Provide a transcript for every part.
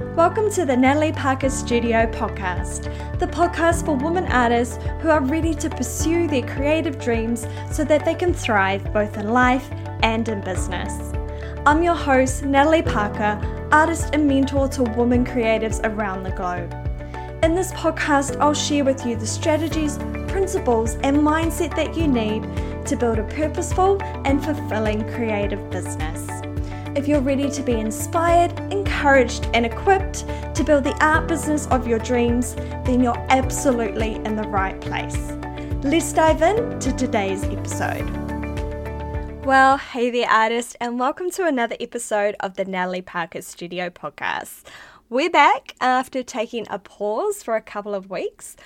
Welcome to the Natalie Parker Studio podcast, the podcast for women artists who are ready to pursue their creative dreams so that they can thrive both in life and in business. I'm your host, Natalie Parker, artist and mentor to women creatives around the globe. In this podcast, I'll share with you the strategies, principles, and mindset that you need to build a purposeful and fulfilling creative business. If you're ready to be inspired, encouraged, and equipped to build the art business of your dreams, then you're absolutely in the right place. Let's dive in to today's episode. Well, hey there, artist, and welcome to another episode of the Natalie Parker Studio podcast. We're back after taking a pause for a couple of weeks.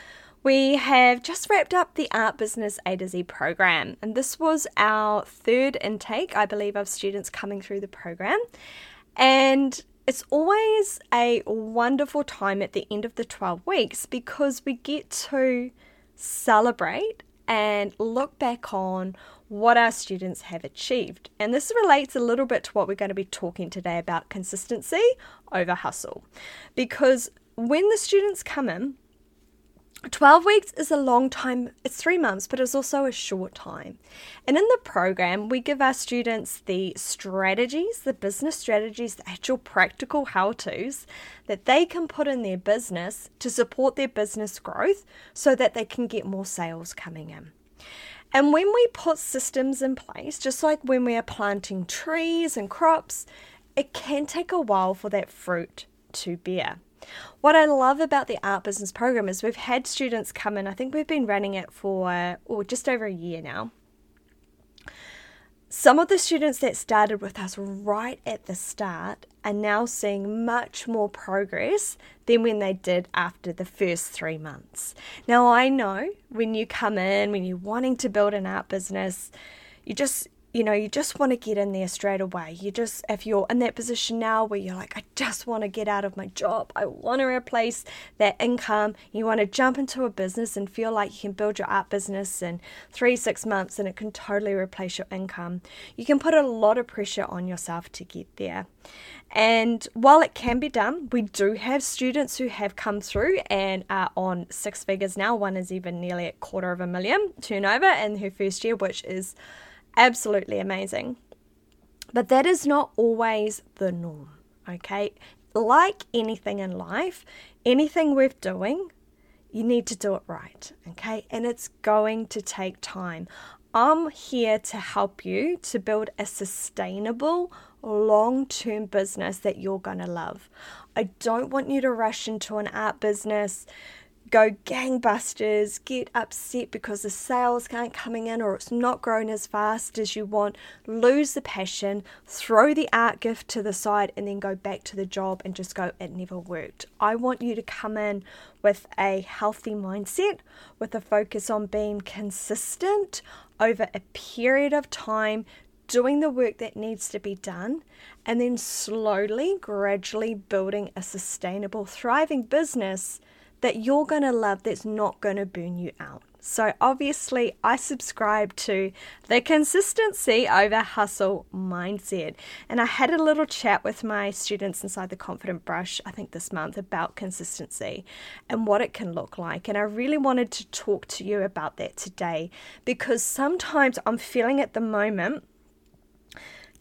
We have just wrapped up the Art Business A to Z program, and this was our third intake, I believe, of students coming through the program. And it's always a wonderful time at the end of the 12 weeks because we get to celebrate and look back on what our students have achieved. And this relates a little bit to what we're going to be talking today about consistency over hustle. Because when the students come in, 12 weeks is a long time, it's three months, but it's also a short time. And in the program, we give our students the strategies, the business strategies, the actual practical how to's that they can put in their business to support their business growth so that they can get more sales coming in. And when we put systems in place, just like when we are planting trees and crops, it can take a while for that fruit to bear. What I love about the art business program is we've had students come in, I think we've been running it for oh, just over a year now. Some of the students that started with us right at the start are now seeing much more progress than when they did after the first three months. Now, I know when you come in, when you're wanting to build an art business, you just you know, you just want to get in there straight away. You just, if you're in that position now where you're like, I just want to get out of my job, I want to replace that income, you want to jump into a business and feel like you can build your art business in three, six months and it can totally replace your income, you can put a lot of pressure on yourself to get there. And while it can be done, we do have students who have come through and are on six figures now. One is even nearly a quarter of a million turnover in her first year, which is absolutely amazing. But that is not always the norm, okay? Like anything in life, anything worth doing, you need to do it right, okay? And it's going to take time. I'm here to help you to build a sustainable, long term business that you're going to love. I don't want you to rush into an art business go gangbusters, get upset because the sales aren't coming in or it's not growing as fast as you want, lose the passion, throw the art gift to the side, and then go back to the job and just go, it never worked. I want you to come in with a healthy mindset, with a focus on being consistent over a period of time doing the work that needs to be done, and then slowly, gradually building a sustainable, thriving business that you're going to love that's not going to burn you out. So, obviously, I subscribe to the consistency over hustle mindset. And I had a little chat with my students inside the Confident Brush, I think this month, about consistency and what it can look like. And I really wanted to talk to you about that today because sometimes I'm feeling at the moment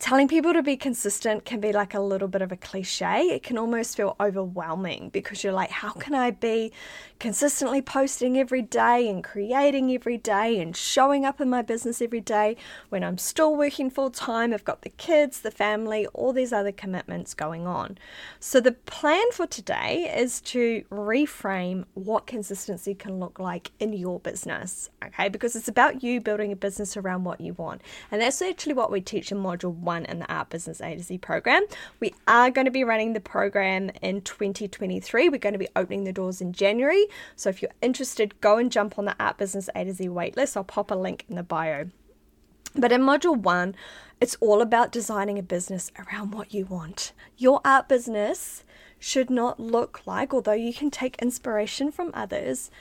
telling people to be consistent can be like a little bit of a cliche. It can almost feel overwhelming because you're like, how can I be consistently posting every day and creating every day and showing up in my business every day when I'm still working full time? I've got the kids, the family, all these other commitments going on. So, the plan for today is to reframe what consistency can look like in your business, okay? Because it's about you building a business around what you want. And that's actually what we teach in module one one in the Art Business A to Z program. We are going to be running the program in 2023. We're going to be opening the doors in January. So if you're interested, go and jump on the Art Business A to Z waitlist. I'll pop a link in the bio. But in module one, it's all about designing a business around what you want. Your art business should not look like, although you can take inspiration from others,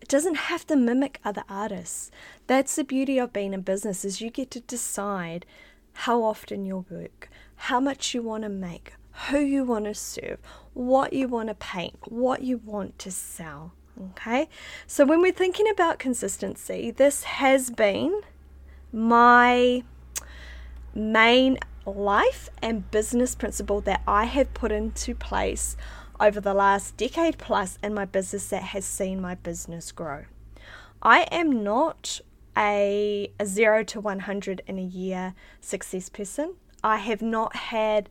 it doesn't have to mimic other artists. That's the beauty of being in business is you get to decide how often you'll work, how much you want to make, who you want to serve, what you want to paint, what you want to sell. Okay, so when we're thinking about consistency, this has been my main life and business principle that I have put into place over the last decade plus in my business that has seen my business grow. I am not a, a zero to 100 in a year success person. I have not had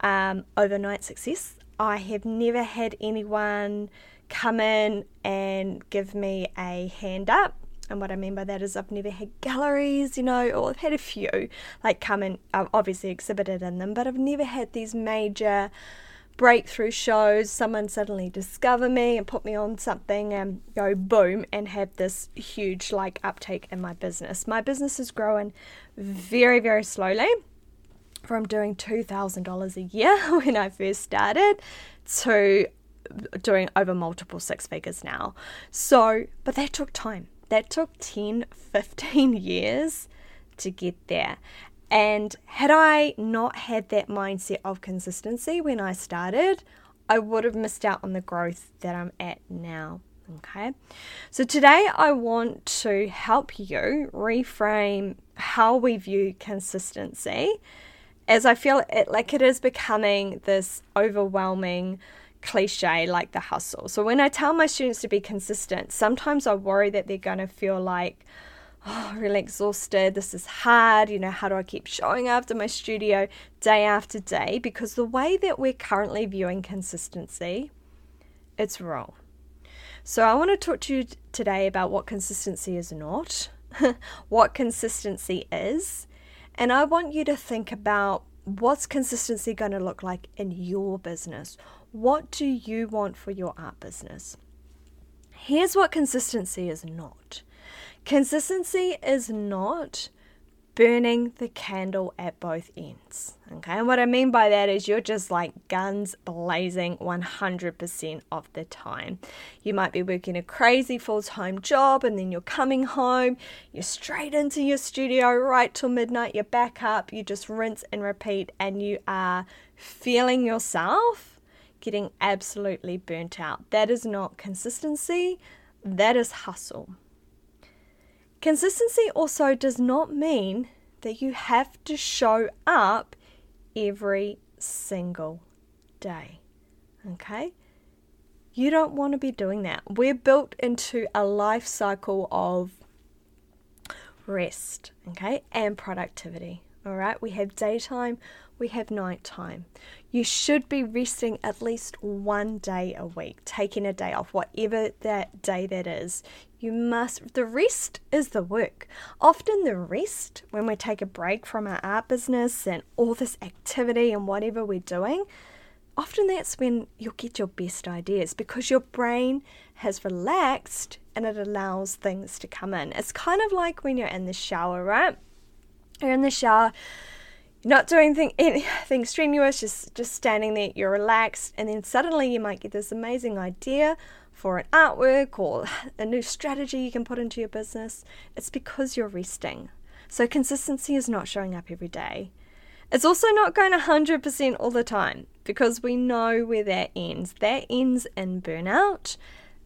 um, overnight success. I have never had anyone come in and give me a hand up. And what I mean by that is I've never had galleries, you know, or I've had a few like come and I've obviously exhibited in them, but I've never had these major breakthrough shows, someone suddenly discover me and put me on something and go boom and have this huge like uptake in my business. My business is growing very, very slowly from doing $2,000 a year when I first started to doing over multiple six figures now. So, but that took time. That took 10, 15 years to get there. And had I not had that mindset of consistency when I started, I would have missed out on the growth that I'm at now. Okay, so today I want to help you reframe how we view consistency as I feel it like it is becoming this overwhelming cliche like the hustle. So when I tell my students to be consistent, sometimes I worry that they're going to feel like, oh, really exhausted. This is hard. You know, how do I keep showing up to my studio day after day? Because the way that we're currently viewing consistency, it's wrong. So I want to talk to you today about what consistency is not, what consistency is, and I want you to think about what's consistency going to look like in your business? What do you want for your art business? Here's what consistency is not consistency is not burning the candle at both ends. Okay, and what I mean by that is you're just like guns blazing 100% of the time. You might be working a crazy full time job and then you're coming home, you're straight into your studio right till midnight, you're back up, you just rinse and repeat, and you are feeling yourself getting absolutely burnt out. That is not consistency, that is hustle. Consistency also does not mean that you have to show up every single day. Okay? You don't want to be doing that. We're built into a life cycle of rest, okay, and productivity. All right, we have daytime, we have nighttime. You should be resting at least one day a week, taking a day off, whatever that day that is. You must, the rest is the work. Often, the rest, when we take a break from our art business and all this activity and whatever we're doing, often that's when you'll get your best ideas because your brain has relaxed and it allows things to come in. It's kind of like when you're in the shower, right? You're in the shower not doing anything, anything strenuous, just just standing there, you're relaxed, and then suddenly you might get this amazing idea for an artwork or a new strategy you can put into your business. It's because you're resting. So consistency is not showing up every day. It's also not going 100% all the time because we know where that ends. That ends in burnout.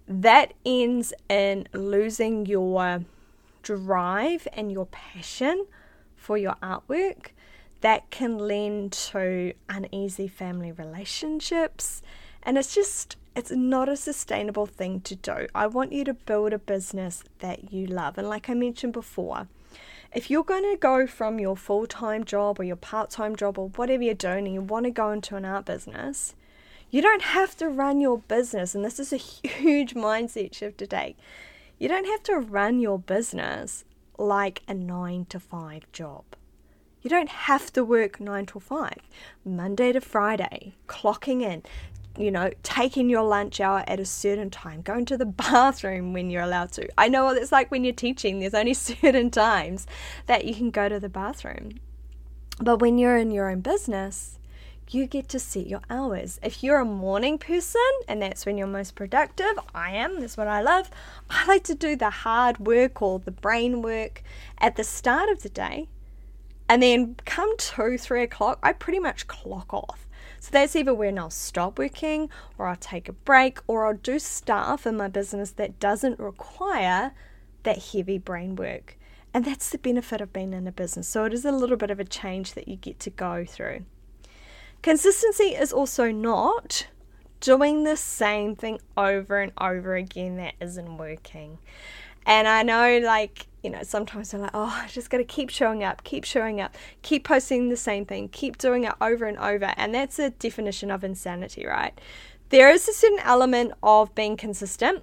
That ends in losing your drive and your passion for your artwork that can lend to uneasy family relationships. And it's just, it's not a sustainable thing to do. I want you to build a business that you love. And like I mentioned before, if you're going to go from your full time job or your part time job or whatever you're doing and you want to go into an art business, you don't have to run your business. And this is a huge mindset shift today. You don't have to run your business like a nine to five job. You don't have to work nine to five, Monday to Friday, clocking in, you know, taking your lunch hour at a certain time, going to the bathroom when you're allowed to. I know what it's like when you're teaching, there's only certain times that you can go to the bathroom. But when you're in your own business, you get to set your hours. If you're a morning person and that's when you're most productive, I am, that's what I love. I like to do the hard work or the brain work at the start of the day and then come two, three o'clock, I pretty much clock off. So that's either when I'll stop working or I'll take a break or I'll do stuff in my business that doesn't require that heavy brain work. And that's the benefit of being in a business. So it is a little bit of a change that you get to go through. Consistency is also not doing the same thing over and over again that isn't working. And I know, like, you know, sometimes I'm like, oh, I just got to keep showing up, keep showing up, keep posting the same thing, keep doing it over and over. And that's a definition of insanity, right? There is a certain element of being consistent,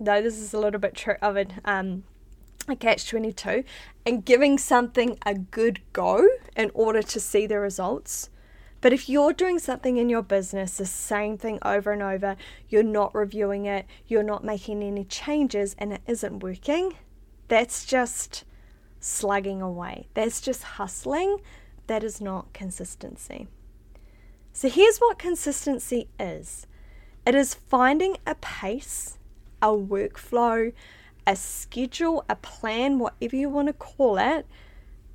though this is a little bit tr- of a, um, a catch 22, and giving something a good go in order to see the results. But if you're doing something in your business, the same thing over and over, you're not reviewing it, you're not making any changes, and it isn't working, that's just slugging away. That's just hustling. That is not consistency. So here's what consistency is it is finding a pace, a workflow, a schedule, a plan, whatever you want to call it,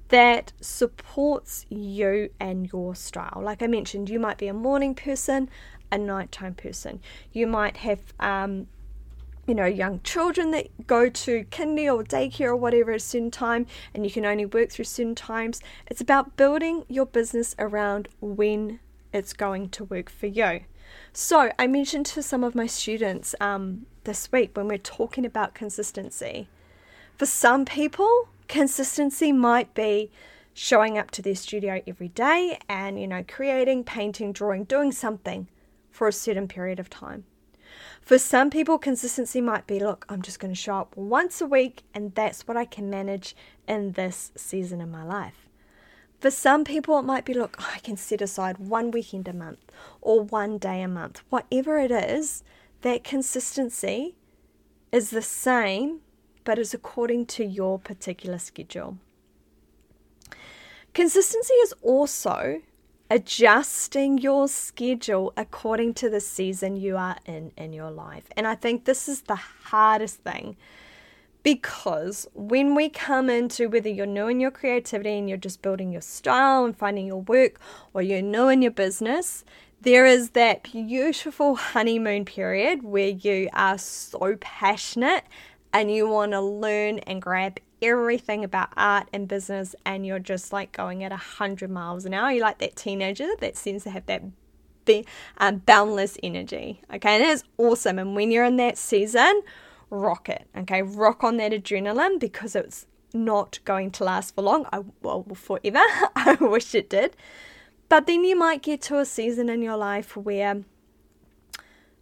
that supports you and your style. Like I mentioned, you might be a morning person, a nighttime person. You might have, um, you know, young children that go to kindy or daycare or whatever at certain time, and you can only work through certain times. It's about building your business around when it's going to work for you. So I mentioned to some of my students um, this week when we're talking about consistency. For some people, Consistency might be showing up to their studio every day and, you know, creating, painting, drawing, doing something for a certain period of time. For some people, consistency might be look, I'm just going to show up once a week, and that's what I can manage in this season of my life. For some people, it might be look, I can set aside one weekend a month or one day a month. Whatever it is, that consistency is the same but is according to your particular schedule. Consistency is also adjusting your schedule according to the season you are in in your life. And I think this is the hardest thing because when we come into whether you're new in your creativity and you're just building your style and finding your work, or you're new in your business, there is that beautiful honeymoon period where you are so passionate and you want to learn and grab everything about art and business and you're just like going at 100 miles an hour. You're like that teenager that seems to have that be, um, boundless energy. Okay, and it's awesome. And when you're in that season, rock it. Okay, rock on that adrenaline because it's not going to last for long. I, well, forever. I wish it did. But then you might get to a season in your life where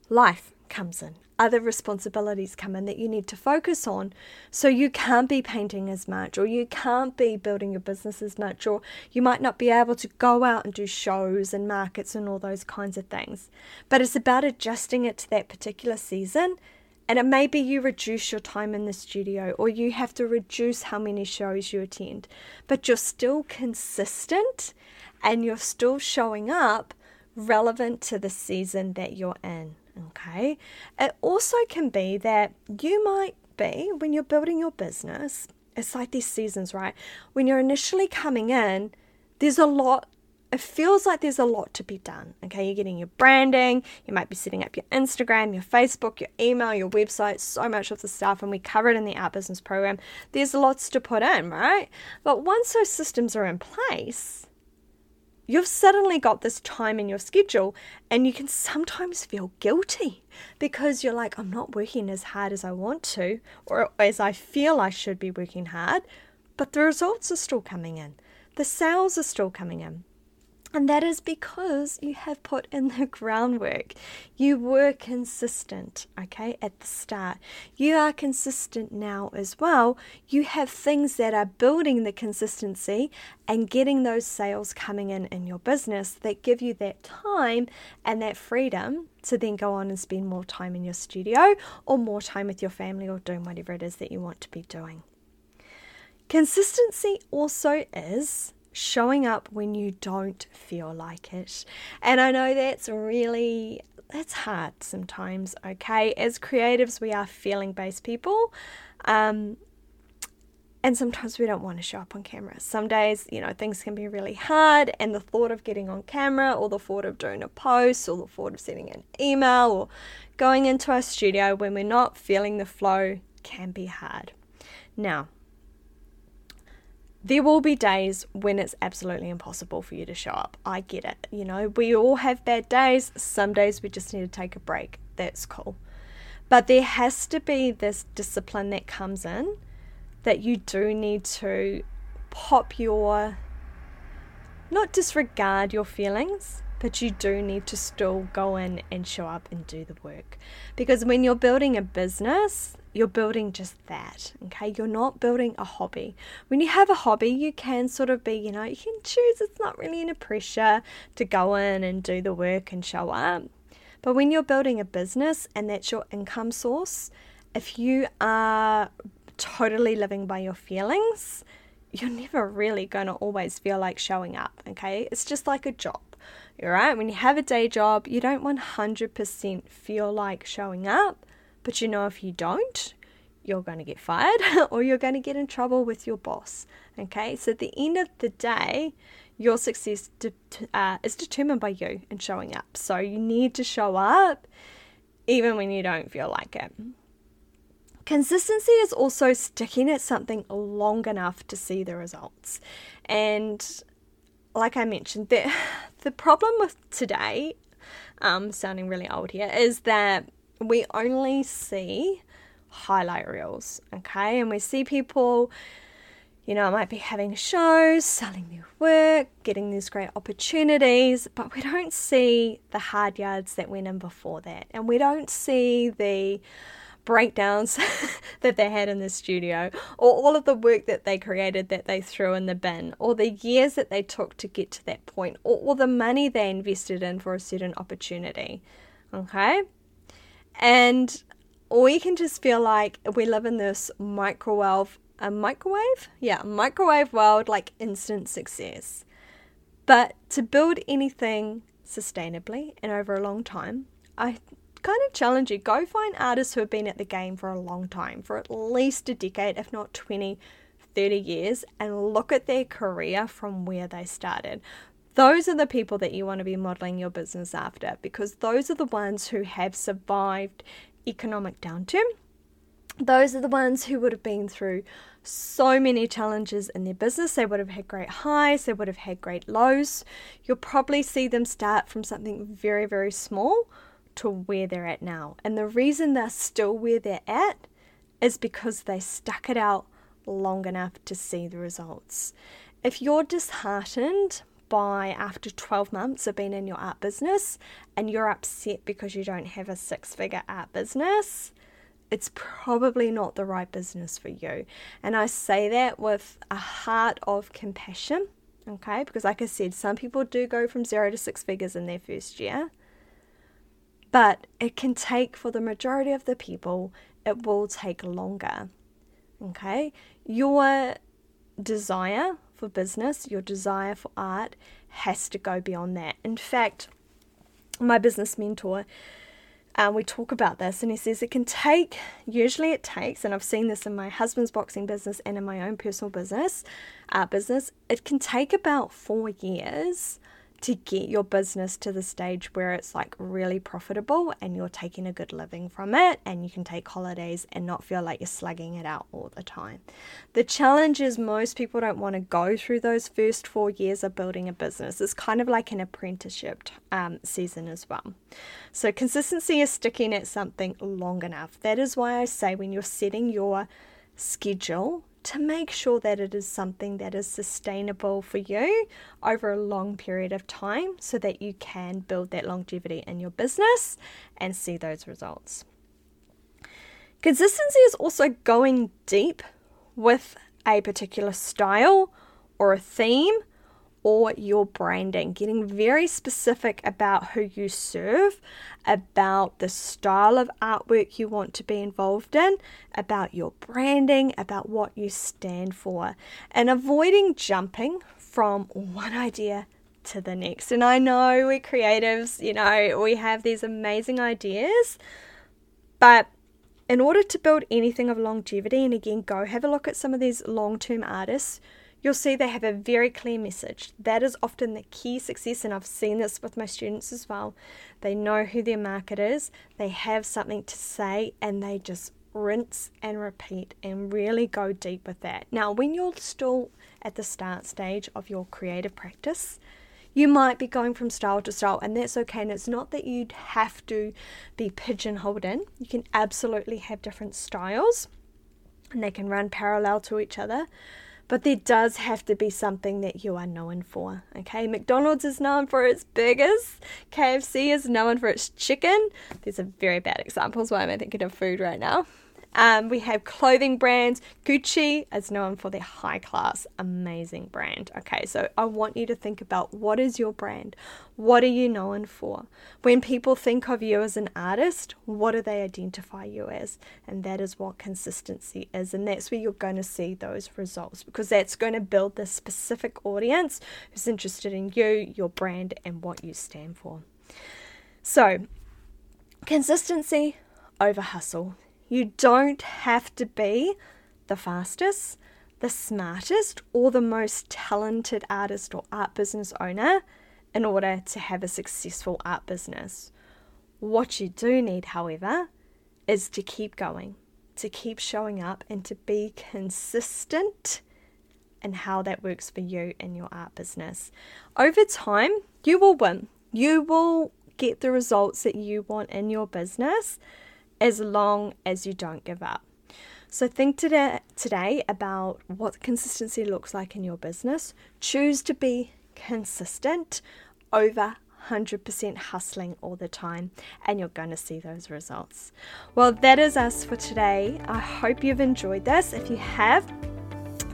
life comes in other responsibilities come in that you need to focus on. So you can't be painting as much, or you can't be building your business as much, or you might not be able to go out and do shows and markets and all those kinds of things. But it's about adjusting it to that particular season. And it may be you reduce your time in the studio, or you have to reduce how many shows you attend, but you're still consistent and you're still showing up relevant to the season that you're in. Okay. It also can be that you might be, when you're building your business, it's like these seasons, right? When you're initially coming in, there's a lot it feels like there's a lot to be done. Okay, you're getting your branding, you might be setting up your Instagram, your Facebook, your email, your website, so much of the stuff, and we cover it in the Art Business program. There's lots to put in, right? But once those systems are in place, you've suddenly got this time in your schedule and you can sometimes feel guilty because you're like, I'm not working as hard as I want to or as I feel I should be working hard, but the results are still coming in. The sales are still coming in. And that is because you have put in the groundwork. You were consistent, okay, at the start. You are consistent now as well. You have things that are building the consistency and getting those sales coming in in your business that give you that time and that freedom to then go on and spend more time in your studio or more time with your family or doing whatever it is that you want to be doing. Consistency also is showing up when you don't feel like it. And I know that's really that's hard sometimes, okay? As creatives, we are feeling based people. Um, And sometimes we don't want to show up on camera. Some days, you know, things can be really hard, and the thought of getting on camera, or the thought of doing a post, or the thought of sending an email, or going into our studio when we're not feeling the flow can be hard. Now, there will be days when it's absolutely impossible for you to show up. I get it. You know, we all have bad days. Some days we just need to take a break. That's cool. But there has to be this discipline that comes in that you do need to pop your, not disregard your feelings, but you do need to still go in and show up and do the work. Because when you're building a business, you're building just that, okay? You're not building a hobby. When you have a hobby, you can sort of be, you know, you can choose, it's not really in a pressure to go in and do the work and show up. But when you're building a business and that's your income source, if you are totally living by your feelings, you're never really going to always feel like showing up, okay? It's just like a job. All right, when you have a day job, you don't 100% feel like showing up, but you know if you don't, you're going to get fired or you're going to get in trouble with your boss. Okay, so at the end of the day, your success de- uh, is determined by you and showing up. So you need to show up even when you don't feel like it. Consistency is also sticking at something long enough to see the results. And like I mentioned, the, the problem with today, um, sounding really old here, is that we only see highlight reels, okay? And we see people, you know, might be having shows, selling their work, getting these great opportunities, but we don't see the hard yards that went in before that. And we don't see the breakdowns that they had in the studio, or all of the work that they created that they threw in the bin, or the years that they took to get to that point, or, or the money they invested in for a certain opportunity. Okay? And we can just feel like we live in this microwave, a microwave? Yeah, microwave world, like instant success. But to build anything sustainably and over a long time, I kind of challenge you go find artists who have been at the game for a long time, for at least a decade, if not 20, 30 years, and look at their career from where they started. Those are the people that you want to be modeling your business after because those are the ones who have survived economic downturn. Those are the ones who would have been through so many challenges in their business. They would have had great highs, they would have had great lows. You'll probably see them start from something very, very small to where they're at now. And the reason they're still where they're at is because they stuck it out long enough to see the results. If you're disheartened by after 12 months of being in your art business and you're upset because you don't have a six figure art business, it's probably not the right business for you. And I say that with a heart of compassion, okay? Because, like I said, some people do go from zero to six figures in their first year. But it can take, for the majority of the people, it will take longer. Okay? Your desire for business, your desire for art has to go beyond that. In fact, my business mentor, uh, we talk about this, and he says it can take, usually it takes, and I've seen this in my husband's boxing business and in my own personal business, art business, it can take about four years to get your business to the stage where it's like really profitable and you're taking a good living from it and you can take holidays and not feel like you're slugging it out all the time. The challenge is most people don't want to go through those first four years of building a business. It's kind of like an apprenticeship um, season as well. So, consistency is sticking at something long enough. That is why I say when you're setting your schedule to make sure that it is something that is sustainable for you over a long period of time so that you can build that longevity in your business and see those results. Consistency is also going deep with a particular style or a theme or your branding, getting very specific about who you serve, about the style of artwork you want to be involved in, about your branding, about what you stand for, and avoiding jumping from one idea to the next. And I know we're creatives, you know, we have these amazing ideas, but in order to build anything of longevity, and again, go have a look at some of these long term artists, you'll see they have a very clear message. That is often the key success, and I've seen this with my students as well. They know who their market is, they have something to say, and they just rinse and repeat and really go deep with that. Now, when you're still at the start stage of your creative practice, you might be going from style to style, and that's okay. And it's not that you'd have to be pigeonholed in, you can absolutely have different styles, and they can run parallel to each other but there does have to be something that you are known for. Okay, McDonald's is known for its burgers, KFC is known for its chicken. These are very bad examples. Why am I thinking of food right now? Um, we have clothing brands. Gucci is known for their high class, amazing brand. Okay, so I want you to think about what is your brand? What are you known for? When people think of you as an artist, what do they identify you as? And that is what consistency is. And that's where you're going to see those results because that's going to build the specific audience who's interested in you, your brand, and what you stand for. So, consistency over hustle. You don't have to be the fastest, the smartest, or the most talented artist or art business owner in order to have a successful art business. What you do need, however, is to keep going, to keep showing up, and to be consistent in how that works for you in your art business. Over time, you will win. You will get the results that you want in your business as long as you don't give up. So think today, today about what consistency looks like in your business. Choose to be consistent over 100% hustling all the time, and you're going to see those results. Well, that is us for today. I hope you've enjoyed this. If you have,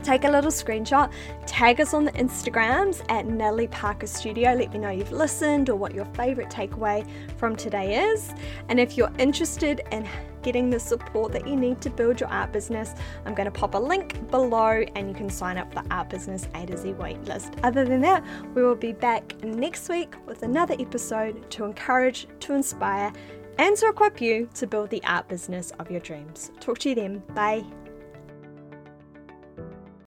take a little screenshot, tag us on the Instagrams at Natalie Parker Studio. Let me know you've listened or what your favorite takeaway from today is. And if you're interested in getting the support that you need to build your art business, I'm going to pop a link below and you can sign up for the Art Business A to Z waitlist. Other than that, we will be back next week with another episode to encourage, to inspire, and to equip you to build the art business of your dreams. Talk to you then. Bye.